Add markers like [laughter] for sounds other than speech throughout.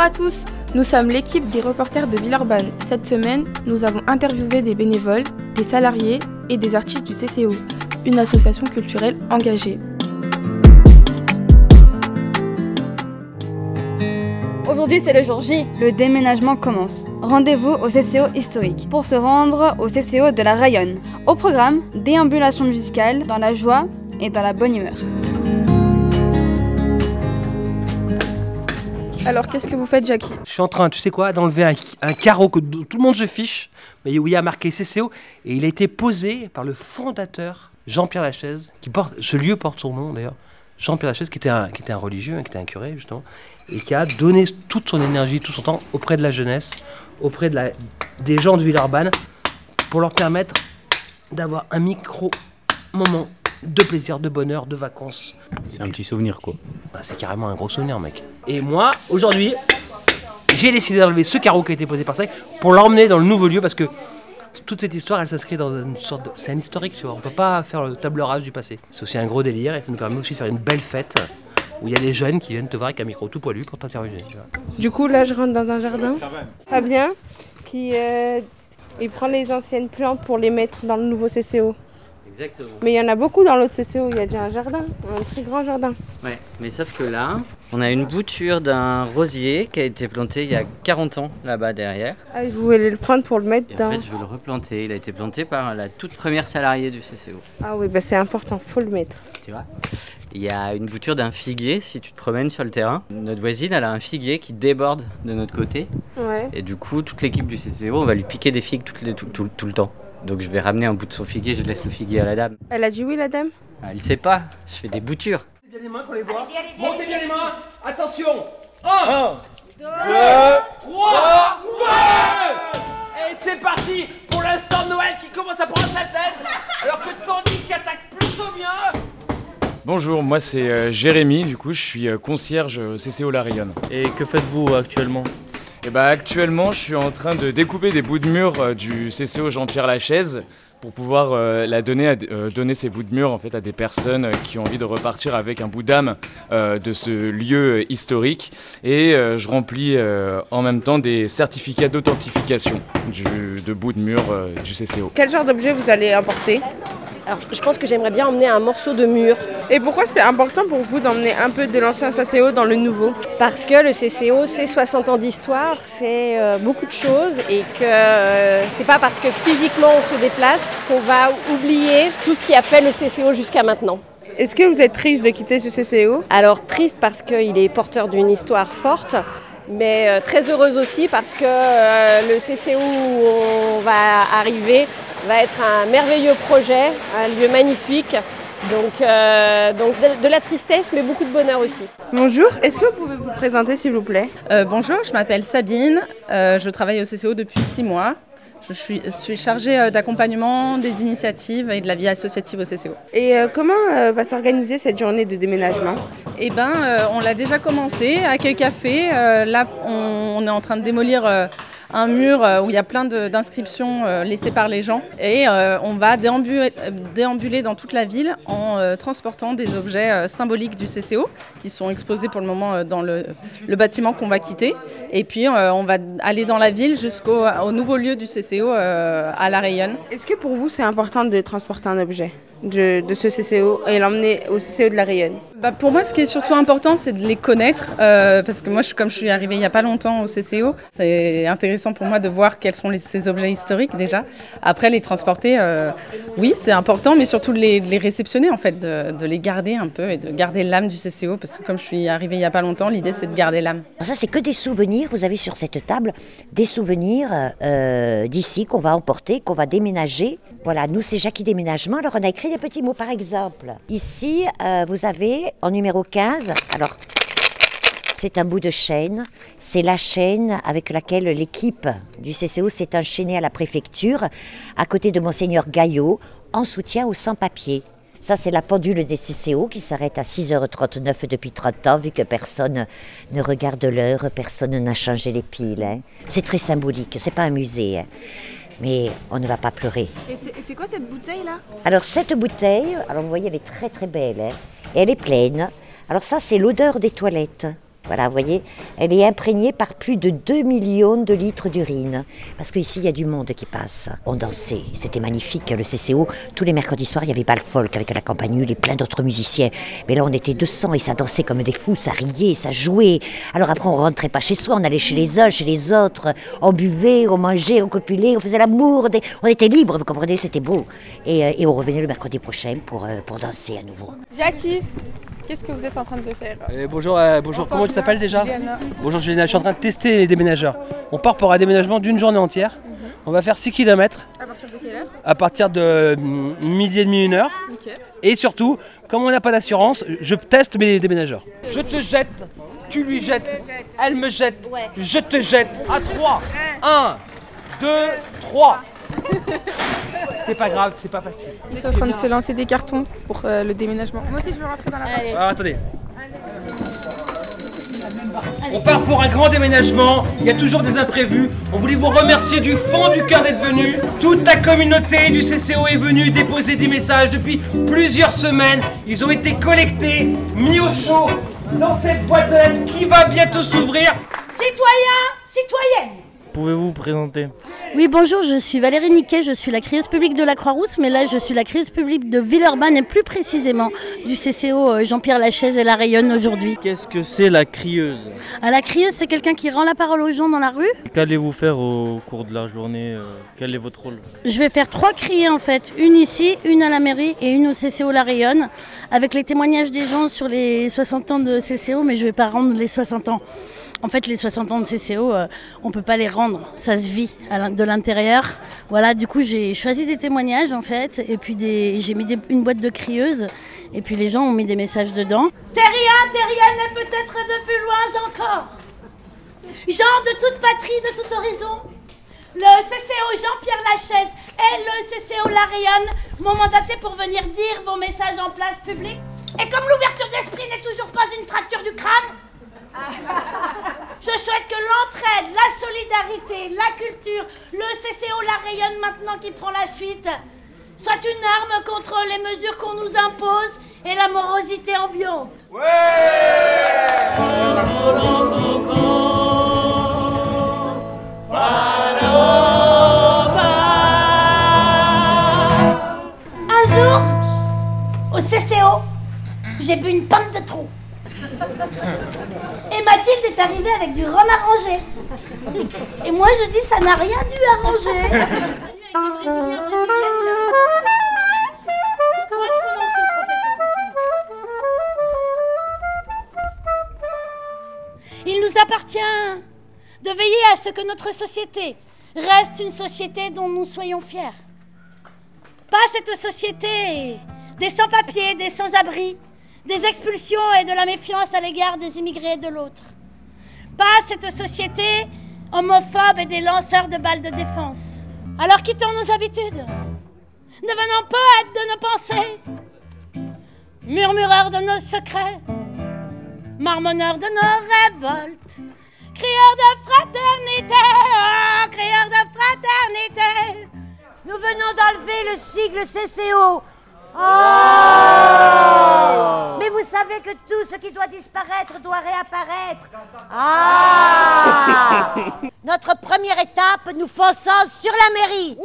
à tous, nous sommes l'équipe des reporters de Villeurbanne. Cette semaine, nous avons interviewé des bénévoles, des salariés et des artistes du CCO, une association culturelle engagée. Aujourd'hui, c'est le jour J. Le déménagement commence. Rendez-vous au CCO historique pour se rendre au CCO de la Rayonne. Au programme, déambulation musicale dans la joie et dans la bonne humeur. Alors, qu'est-ce que vous faites, Jackie Je suis en train, tu sais quoi, d'enlever un, un carreau que tout le monde se fiche, mais où il y a marqué CCO, et il a été posé par le fondateur Jean-Pierre Lachaise, qui porte, ce lieu porte son nom d'ailleurs. Jean-Pierre Lachaise, qui était, un, qui était un religieux, hein, qui était un curé justement, et qui a donné toute son énergie, tout son temps auprès de la jeunesse, auprès de la, des gens de Villeurbanne, pour leur permettre d'avoir un micro moment de plaisir, de bonheur, de vacances. C'est un petit souvenir quoi. Bah, c'est carrément un gros souvenir, mec. Et moi, aujourd'hui, j'ai décidé d'enlever ce carreau qui a été posé par ça pour l'emmener dans le nouveau lieu parce que toute cette histoire, elle s'inscrit dans une sorte de... C'est un historique, tu vois. On peut pas faire le table rase du passé. C'est aussi un gros délire et ça nous permet aussi de faire une belle fête où il y a des jeunes qui viennent te voir avec un micro tout poilu pour vois. Du coup, là, je rentre dans un jardin. Fabien, qui euh, il prend les anciennes plantes pour les mettre dans le nouveau CCO. Exactement. Mais il y en a beaucoup dans l'autre CCO. Il y a déjà un jardin, un très grand jardin. Ouais, mais sauf que là, on a une bouture d'un rosier qui a été planté il y a 40 ans là-bas derrière. Ah, vous voulez le prendre pour le mettre Et en dans. fait, je veux le replanter. Il a été planté par la toute première salariée du CCO. Ah oui, bah c'est important, faut le mettre. Tu vois? Il y a une bouture d'un figuier si tu te promènes sur le terrain. Notre voisine, elle a un figuier qui déborde de notre côté. Ouais. Et du coup, toute l'équipe du CCO, on va lui piquer des figues toutes les- tout, tout- tout le temps. Donc je vais ramener un bout de son figuier, je laisse le figuier à la dame. Elle a dit oui, la dame Elle sait pas, je fais des boutures. Montez bien les mains pour les voir. Montez bien les mains. Attention. 1, 2, 3, Et c'est parti pour l'instant de Noël qui commence à prendre la tête. Alors que Tandy qui attaque plus au mieux. Bonjour, moi c'est euh, Jérémy, du coup je suis euh, concierge au CCO La Rayonne. Et que faites-vous actuellement? Et bah actuellement je suis en train de découper des bouts de mur euh, du CCO Jean-Pierre Lachaise pour pouvoir euh, la donner, euh, donner ces bouts de mur en fait à des personnes qui ont envie de repartir avec un bout d'âme de ce lieu historique et je remplis en même temps des certificats d'authentification de bouts de mur du CCO. Quel genre d'objet vous allez apporter? Alors, je pense que j'aimerais bien emmener un morceau de mur Et pourquoi c'est important pour vous d'emmener un peu de l'ancien CCO dans le nouveau parce que le CCO, c'est 60 ans d'histoire, c'est euh, beaucoup de choses et que euh, c'est pas parce que physiquement on se déplace qu'on va oublier tout ce qui a fait le CCO jusqu'à maintenant. Est-ce que vous êtes triste de quitter ce CCO Alors triste parce qu'il est porteur d'une histoire forte, mais euh, très heureuse aussi parce que le CCO où on va arriver va être un merveilleux projet, un lieu magnifique. Donc, euh, donc de, de la tristesse, mais beaucoup de bonheur aussi. Bonjour, est-ce que vous pouvez vous présenter s'il vous plaît? Euh, bonjour, je m'appelle Sabine, euh, je travaille au CCO depuis six mois. Je suis, je suis chargée d'accompagnement des initiatives et de la vie associative au CCO. Et euh, comment euh, va s'organiser cette journée de déménagement? Eh ben, euh, on l'a déjà commencé à Quai Café. Euh, là, on, on est en train de démolir euh, un mur euh, où il y a plein d'inscriptions euh, laissées par les gens. Et euh, on va déambuler, dans toute la ville en transportant des objets symboliques du CCO qui sont exposés pour le moment dans le, le bâtiment qu'on va quitter. Et puis, on va aller dans la ville jusqu'au au nouveau lieu du CCO à La Rayonne. Est-ce que pour vous c'est important de transporter un objet? De, de ce CCO et l'emmener au CCO de la Rayonne Bah, pour moi, ce qui est surtout important, c'est de les connaître, euh, parce que moi, je- comme je suis arrivée il n'y a pas longtemps au CCO, c'est intéressant pour moi de voir quels sont les- ces objets historiques déjà. Après, les transporter, euh, oui, c'est important, mais surtout de les, de les réceptionner, en fait, de, de les garder un peu et de garder l'âme du CCO, parce que comme je suis arrivée il n'y a pas longtemps, l'idée, c'est de garder l'âme. Ça, c'est que des souvenirs. Vous avez sur cette table des souvenirs euh, d'ici qu'on va emporter, qu'on va déménager. Voilà, nous, c'est Jackie Déménagement. Alors, on a écrit des petits mots, par exemple. Ici, euh, vous avez en numéro 15, alors, c'est un bout de chaîne. C'est la chaîne avec laquelle l'équipe du CCO s'est enchaînée à la préfecture, à côté de Monseigneur Gaillot, en soutien aux sans-papiers. Ça, c'est la pendule des CCO qui s'arrête à 6h39 depuis 30 ans, vu que personne ne regarde l'heure, personne n'a changé les piles. hein. C'est très symbolique, c'est pas un musée. hein. Mais on ne va pas pleurer. Et c'est quoi cette bouteille là? Alors cette bouteille, alors vous voyez, elle est très très belle, hein, et elle est pleine. Alors ça, c'est l'odeur des toilettes. Voilà, vous voyez, elle est imprégnée par plus de 2 millions de litres d'urine. Parce qu'ici, il y a du monde qui passe. On dansait, c'était magnifique, le CCO. Tous les mercredis soirs, il y avait Bal Folk avec la Campanule et plein d'autres musiciens. Mais là, on était 200 et ça dansait comme des fous, ça riait, ça jouait. Alors après, on rentrait pas chez soi, on allait chez les uns, chez les autres. On buvait, on mangeait, on copulait, on faisait l'amour. On était libre, vous comprenez, c'était beau. Et, euh, on revenait le mercredi prochain pour, euh, pour danser à nouveau. Jackie, qu'est-ce que vous êtes en train de faire Eh, bonjour, euh, bonjour. comment tu t'appelles déjà Juliana. Bonjour Juliana, je suis en train de tester les déménageurs. On part pour un déménagement d'une journée entière. On va faire 6 km À partir de quelle heure à partir de mm, midi et demi, une heure. Et surtout, comme on n'a pas d'assurance, je teste mes déménageurs. Je te jette, tu lui jettes, elle me jette, je te jette. À 3. 1, 2, 3. C'est pas grave, c'est pas facile. Ils sont en train de se lancer des cartons pour euh, le déménagement. Moi aussi, je veux rentrer dans la porte. Ah, attendez. On part pour un grand déménagement, il y a toujours des imprévus. On voulait vous remercier du fond du cœur d'être venu. Toute la communauté du CCO est venue déposer des messages depuis plusieurs semaines. Ils ont été collectés, mis au chaud dans cette boîte à lettres qui va bientôt s'ouvrir. Citoyens, citoyennes Pouvez-vous vous présenter Oui, bonjour, je suis Valérie Niquet, je suis la crieuse publique de la Croix-Rousse, mais là je suis la crieuse publique de Villeurbanne et plus précisément du CCO euh, Jean-Pierre Lachaise et la Rayonne aujourd'hui. Qu'est-ce que c'est la crieuse À la crieuse, c'est quelqu'un qui rend la parole aux gens dans la rue. Qu'allez-vous faire au cours de la journée euh, Quel est votre rôle Je vais faire trois criées en fait, une ici, une à la mairie et une au CCO La Rayonne, avec les témoignages des gens sur les 60 ans de CCO, mais je vais pas rendre les 60 ans. En fait, les 60 ans de CCO, euh, on peut pas les rendre, ça se vit de l'intérieur. Voilà, du coup, j'ai choisi des témoignages en fait, et puis j'ai mis une boîte de crieuses, et puis les gens ont mis des messages dedans. Terrien, terrienne est peut-être de plus loin encore. Gens de toute patrie, de tout horizon, le CCO Jean-Pierre Lachaise et le CCO La Rayonne m'ont mandaté pour venir dire vos messages en place publique. Et comme l'ouverture d'esprit n'est toujours pas une fracture du crâne, [laughs] je souhaite que l'entraide, la solidarité, la culture, le CCO La Rayonne maintenant qui prend la suite, soit une arme contre les mesures qu'on nous impose et la morosité ambiante. Un jour, au CCO, j'ai bu une pinte de trou. [laughs] Et Mathilde est arrivée avec du rhum arrangé. Et moi je dis ça n'a rien dû arranger. Il nous appartient de veiller à ce que notre société reste une société dont nous soyons fiers. Pas cette société des sans-papiers, des sans-abri, des expulsions et de la méfiance à l'égard des immigrés de l'autre. Pas cette société homophobe et des lanceurs de balles de défense. Alors quittons nos habitudes. Ne venons pas de nos pensées, murmureurs de nos secrets, marmonneurs de nos révoltes, crieurs de fraternité, oh, crieurs de fraternité. Nous venons d'enlever le sigle CCO. Oh Mais vous savez que tout ce qui doit disparaître doit réapparaître. Ah Notre première étape, nous fonçons sur la mairie.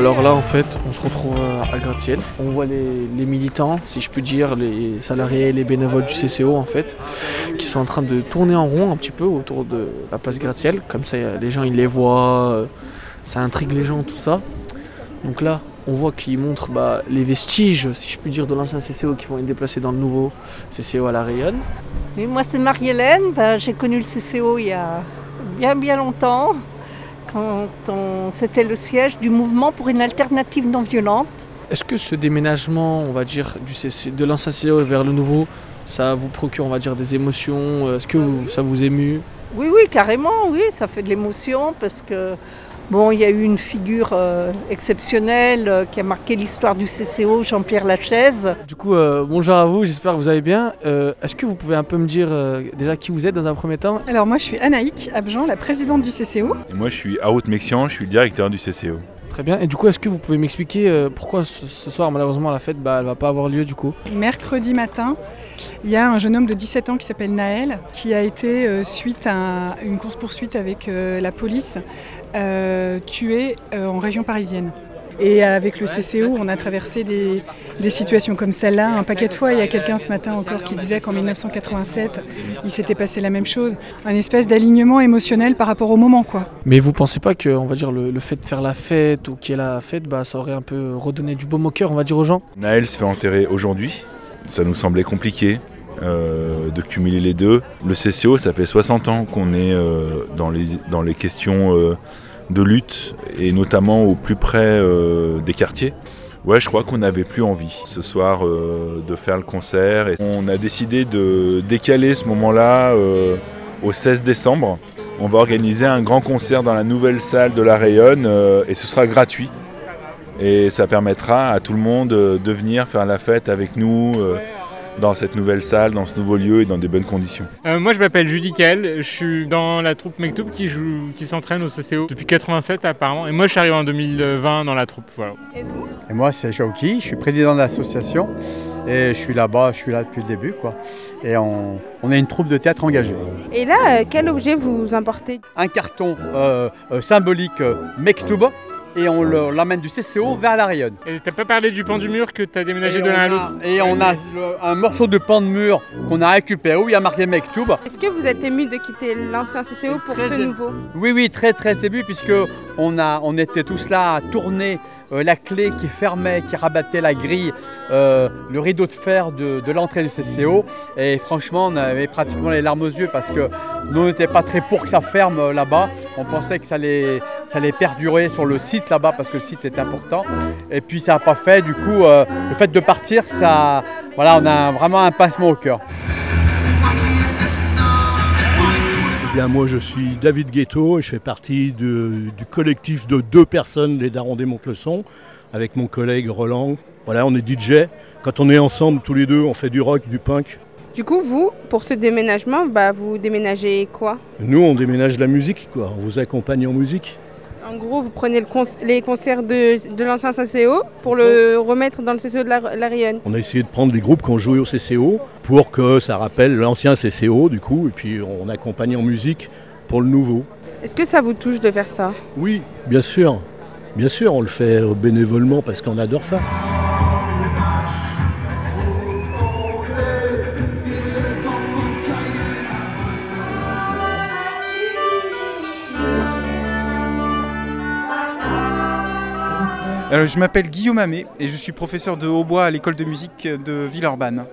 Alors là, en fait, on se retrouve à Gratte-Ciel. On voit les, militants, si je puis dire, les salariés, les bénévoles du CCO, en fait, qui sont en train de tourner en rond un petit peu autour de la place Gratte-Ciel. Comme ça, les gens, ils les voient, euh, ça intrigue les gens, tout ça. Donc là, on voit qu'ils montrent bah, les vestiges, si je puis dire, de l'ancien CCO qui vont être déplacés dans le nouveau CCO à La Rayonne. Et moi, c'est Marie-Hélène. Ben, J'ai connu le CCO il y a bien, bien longtemps, quand on- c'était le siège du mouvement pour une alternative non violente. Est-ce que ce déménagement, on va dire, du CC, de l'ancien vers le nouveau, ça vous procure, on va dire, des émotions Est-ce que vous- ça vous émue? Oui, oui, carrément, oui, ça fait de l'émotion parce que, bon, il y a eu une figure euh, exceptionnelle euh, qui a marqué l'histoire du CCO, Jean-Pierre Lachaise. Du coup, euh, bonjour à vous, j'espère que vous allez bien. Euh, Est-ce que vous pouvez un peu me dire euh, déjà qui vous êtes dans un premier temps? Alors moi je suis Anaïk Abjean, la présidente du CCO. Et moi, je suis Haute Mexian, je suis le directeur du CCO. Très bien. Et du coup, est-ce que vous pouvez m'expliquer pourquoi ce, soir, malheureusement, la fête, bah, elle va pas avoir lieu du coup? Mercredi matin, il y a un jeune homme de 17 ans qui s'appelle Naël, qui a été, suite à une course-poursuite avec la police, euh, tué euh, en région parisienne. Et avec le CCO, on a traversé des, des situations comme celle-là un paquet de fois. Il y a quelqu'un ce matin encore qui disait qu'en 1987, il s'était passé la même chose. Un espèce d'alignement émotionnel par rapport au moment, quoi. Mais vous pensez pas que, on va dire, le, le fait de faire la fête ou qu'il y ait la fête, bah, ça aurait un peu redonné du baume au cœur, on va dire aux gens? Naël se fait enterrer aujourd'hui. Ça nous semblait compliqué euh, de cumuler les deux. Le CCO, ça fait 60 ans qu'on est euh, dans, les, questions euh, de lutte et notamment au plus près des quartiers. Ouais, je crois qu'on n'avait plus envie ce soir de faire le concert. On a décidé de décaler ce moment-là au 16 décembre. On va organiser un grand concert dans la nouvelle salle de la Rayonne et ce sera gratuit. Et ça permettra à tout le monde de venir faire la fête avec nous dans cette nouvelle salle, dans ce nouveau lieu et dans des bonnes conditions. Euh, moi je m'appelle Judy Kael, je suis dans la troupe Mektoub qui joue, qui s'entraîne au CCO depuis 87 apparemment. Et moi je suis arrivé en 2020 dans la troupe. Voilà. Et moi, c'est Shaoki, je suis président de l'association et je suis là-bas, je suis là depuis le début. Quoi. Et on, on est une troupe de théâtre engagée. Et là, euh, quel objet vous emportez? Un carton euh, symbolique Mektoub et on le- on l'emmène du CCO vers la Rayonne. Et t'as pas parlé du pan du mur que t'as déménagé Et de l'un on à l'autre Et on a le- un morceau de pan de mur qu'on a récupéré où il y a marqué Mektoub. Est-ce que vous êtes ému de quitter l'ancien CCO pour Très ce ému. nouveau? Oui, oui, très très ému puisque on, a, on était tous là à tourner euh, la clé qui fermait, qui rabattait la grille, euh, le rideau de fer de, l'entrée du CCO. Et franchement, on avait pratiquement les larmes aux yeux parce que nous, on n'était pas très pour que ça ferme euh, là-bas. On pensait que ça allait, perdurer sur le site là-bas parce que le site est important. Et puis ça n'a pas fait. Du coup, le fait de partir, ça, voilà, on a vraiment un pincement au cœur. Eh bien, moi, je suis David Ghetto et je fais partie de- du collectif de deux personnes, les Darons démontent le son, avec mon collègue Roland. Voilà, on est DJ. Quand on est ensemble, tous les deux, on fait du rock, du punk. Du coup, vous, pour ce déménagement, bah, vous déménagez quoi? Nous, on déménage la musique, quoi. On vous accompagne en musique. En gros, vous prenez le con- les concerts de, de l'ancien CCO pour le remettre dans le CCO de la. On a essayé de prendre les groupes qui ont joué au CCO pour que ça rappelle l'ancien CCO, du coup, et puis on accompagne en musique pour le nouveau. Est-ce que ça vous touche de faire ça? Oui, bien sûr. Bien sûr, on le fait bénévolement parce qu'on adore ça. Euh, je m'appelle Guillaume Amé et je suis professeur de hautbois à l'école de musique de Villeurbanne.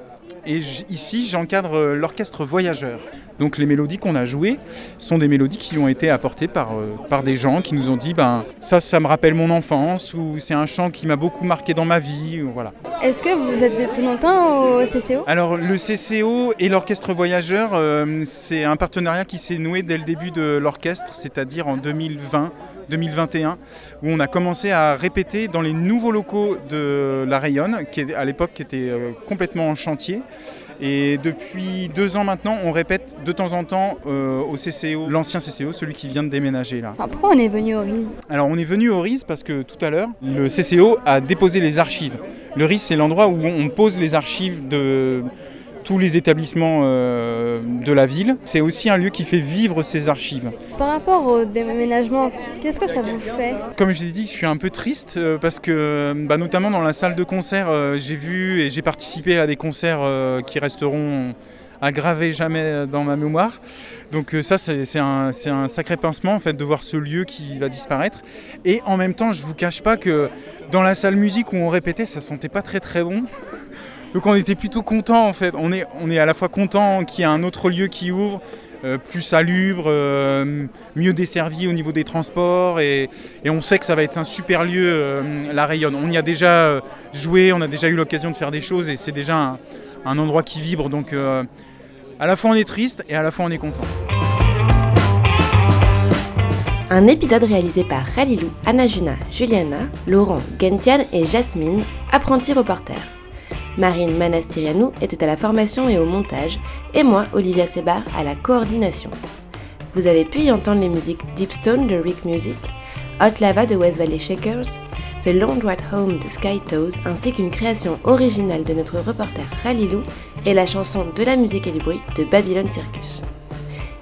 Et ici, j'encadre euh, l'orchestre Voyageur. Donc les mélodies qu'on a jouées sont des mélodies qui ont été apportées par, euh, par des gens qui nous ont dit ben ça, ça me rappelle mon enfance ou c'est un chant qui m'a beaucoup marqué dans ma vie. ou Voilà. Est-ce que vous êtes depuis longtemps au CCO Alors le CCO et l'orchestre Voyageur, euh, c'est un partenariat qui s'est noué dès le début de l'orchestre, c'est-à-dire en 2020. 2021, où on a commencé à répéter dans les nouveaux locaux de la Rayonne, qui à l'époque qui était euh, complètement en chantier. Et depuis deux ans maintenant, on répète de temps en temps euh, au CCO, l'ancien CCO, celui qui vient de déménager là. Ah, Pourquoi on est venu au RIS Alors on est venu au RIS parce que tout à l'heure, le CCO a déposé les archives. Le RIS, c'est l'endroit où on pose les archives de tous les établissements euh, de la ville. C'est aussi un lieu qui fait vivre ces archives. Par rapport au déménagement, qu'est-ce que ça vous fait Comme je l'ai dit, je suis un peu triste euh, parce que, bah, notamment dans la salle de concert, euh, j'ai vu et j'ai participé à des concerts qui resteront à graver jamais dans ma mémoire. Donc ça, c'est un, un sacré pincement en fait de voir ce lieu qui va disparaître. Et en même temps, je vous cache pas que dans la salle musique où on répétait, ça sentait pas très très bon. Donc on était plutôt content en fait. On est, à la fois content qu'il y ait un autre lieu qui ouvre, euh, plus salubre, euh, mieux desservi au niveau des transports et, on sait que ça va être un super lieu, euh, la Rayonne. On y a déjà joué, on a déjà eu l'occasion de faire des choses et c'est déjà un, endroit qui vibre. Donc à la fois on est triste et à la fois on est content. Un épisode réalisé par Ralilou, Anna-Juna, Juliana, Laurent, Gentiane et Jasmine, apprentis reporters. Marine Manastirianou était à la formation et au montage, et moi, Olivia Sebar, à la coordination. Vous avez pu y entendre les musiques Deep Stone de Rick Music, Hot Lava de West Valley Shakers, The Long Ride Home de Sky Toes, ainsi qu'une création originale de notre reporter Ralilou et la chanson De la musique et du bruit de Babylon Circus.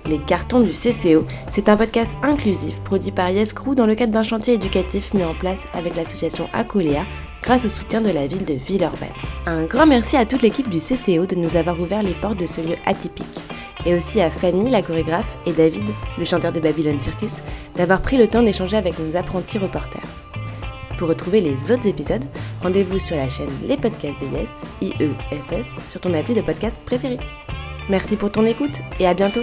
Les cartons du CCO, c'est un podcast inclusif produit par Yes Crew dans le cadre d'un chantier éducatif mis en place avec l'association Acoléa grâce au soutien de la ville de Villeurbanne. Un grand merci à toute l'équipe du CCO de nous avoir ouvert les portes de ce lieu atypique. Et aussi à Fanny, la chorégraphe, et David, le chanteur de Babylon Circus, d'avoir pris le temps d'échanger avec nos apprentis reporters. Pour retrouver les autres épisodes, rendez-vous sur la chaîne Les Podcasts de Yes, IESS, sur ton appli de podcast préféré. Merci pour ton écoute et à bientôt